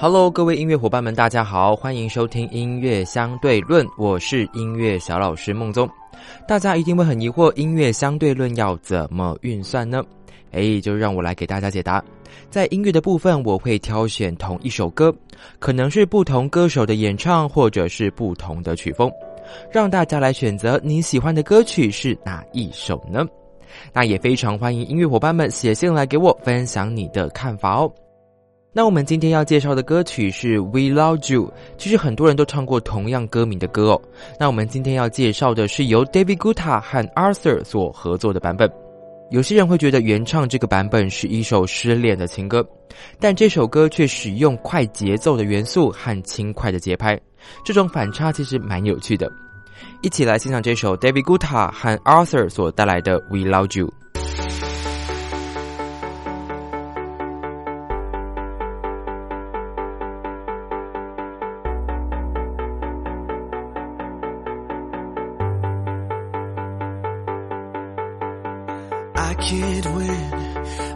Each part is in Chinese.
Hello，各位音乐伙伴们，大家好，欢迎收听音乐相对论，我是音乐小老师孟宗。大家一定会很疑惑，音乐相对论要怎么运算呢？哎，就让我来给大家解答。在音乐的部分，我会挑选同一首歌，可能是不同歌手的演唱，或者是不同的曲风，让大家来选择你喜欢的歌曲是哪一首呢？那也非常欢迎音乐伙伴们写信来给我分享你的看法哦。那我们今天要介绍的歌曲是《We Love You》，其实很多人都唱过同样歌名的歌哦。那我们今天要介绍的是由 David Guetta 和 Arthur 所合作的版本。有些人会觉得原唱这个版本是一首失恋的情歌，但这首歌却使用快节奏的元素和轻快的节拍，这种反差其实蛮有趣的。一起来欣赏这首 David Guetta 和 Arthur 所带来的《We Love You》。Can't win,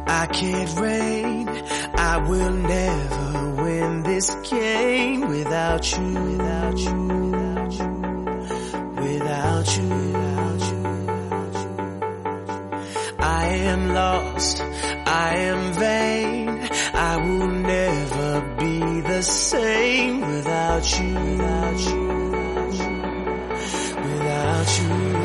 I can't reign, I will never win this game without you, without you, without you, without you, without you. I am lost, I am vain, I will never be the same without you, without you, without you. Without you.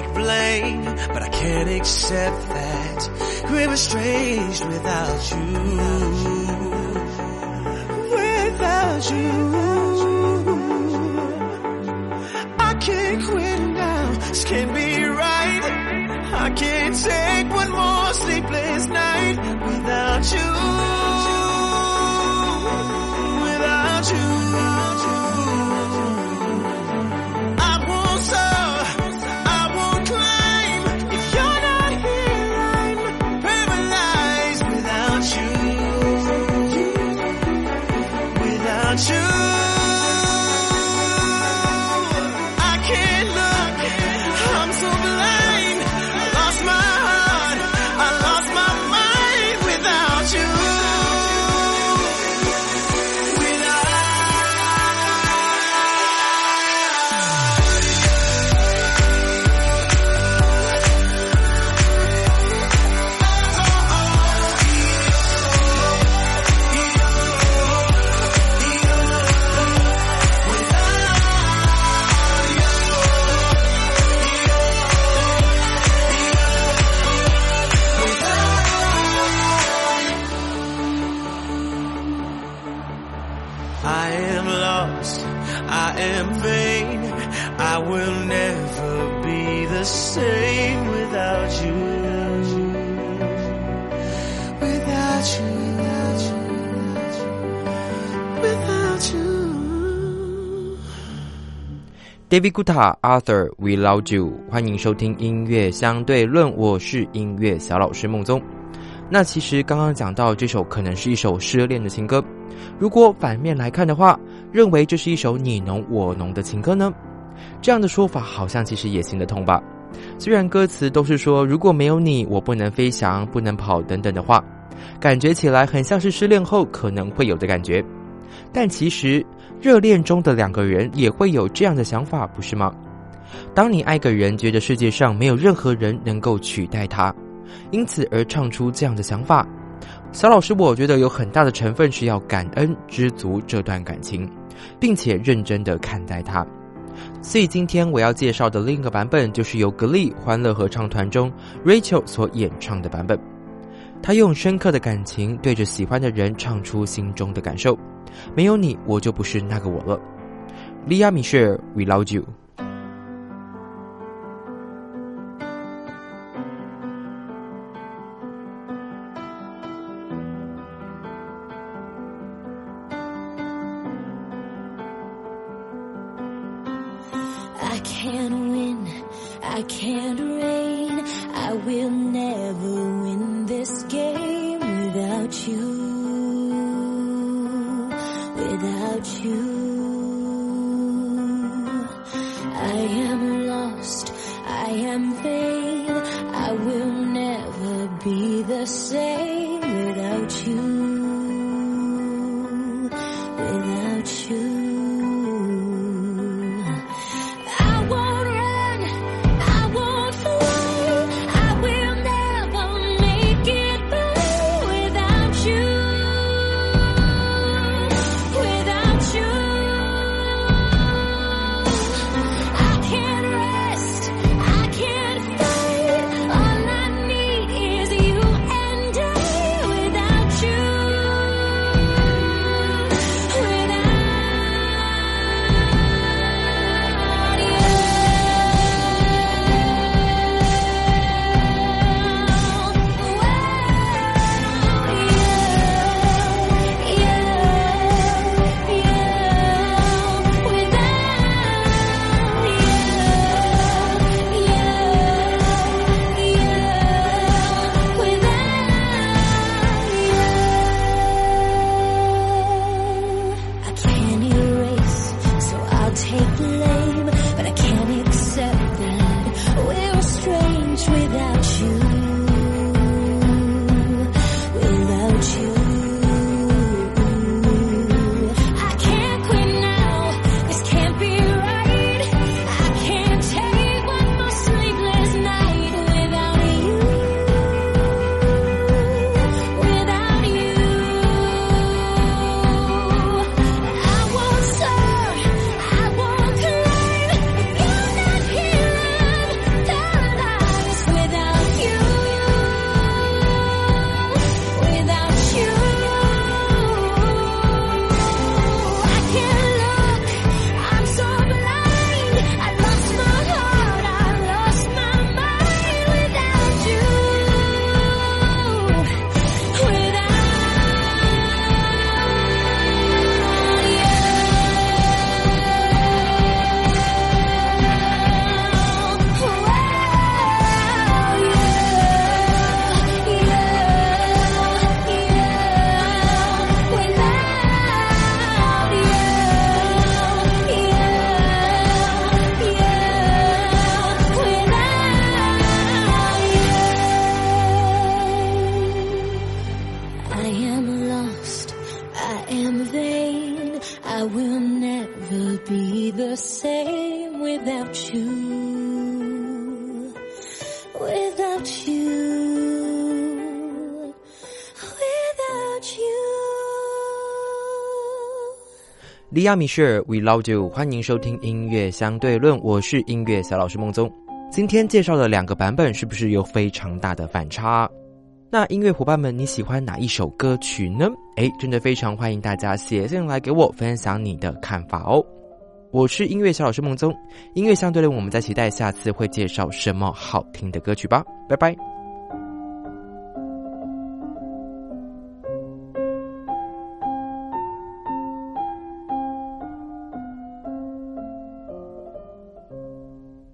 Take blame, but I can't accept that we're estranged without you. Without you. I am vain, I will never be the same without you. Without you, without you. David Guetta、Arthur、We Love You，欢迎收听音乐相对论，我是音乐小老师孟宗。那其实刚刚讲到这首可能是一首失恋的情歌，如果反面来看的话，认为这是一首你侬我侬的情歌呢？这样的说法好像其实也行得通吧？虽然歌词都是说如果没有你，我不能飞翔，不能跑等等的话，感觉起来很像是失恋后可能会有的感觉，但其实热恋中的两个人也会有这样的想法，不是吗？当你爱个人，觉得世界上没有任何人能够取代他。因此而唱出这样的想法，小老师，我觉得有很大的成分是要感恩知足这段感情，并且认真的看待它。所以今天我要介绍的另一个版本，就是由格力欢乐合唱团中 Rachel 所演唱的版本。他用深刻的感情对着喜欢的人唱出心中的感受，没有你，我就不是那个我了。Lia Michelle，We Love You。I can't reign. I will never win this game without you. Without you. I am lost. I am vain. I will never be the same. 利亚米舍，We love you，欢迎收听音乐相对论，我是音乐小老师孟宗。今天介绍的两个版本，是不是有非常大的反差？那音乐伙伴们，你喜欢哪一首歌曲呢？哎，真的非常欢迎大家写信来给我分享你的看法哦。我是音乐小老师孟宗，音乐相对论，我们在期待下次会介绍什么好听的歌曲吧。拜拜。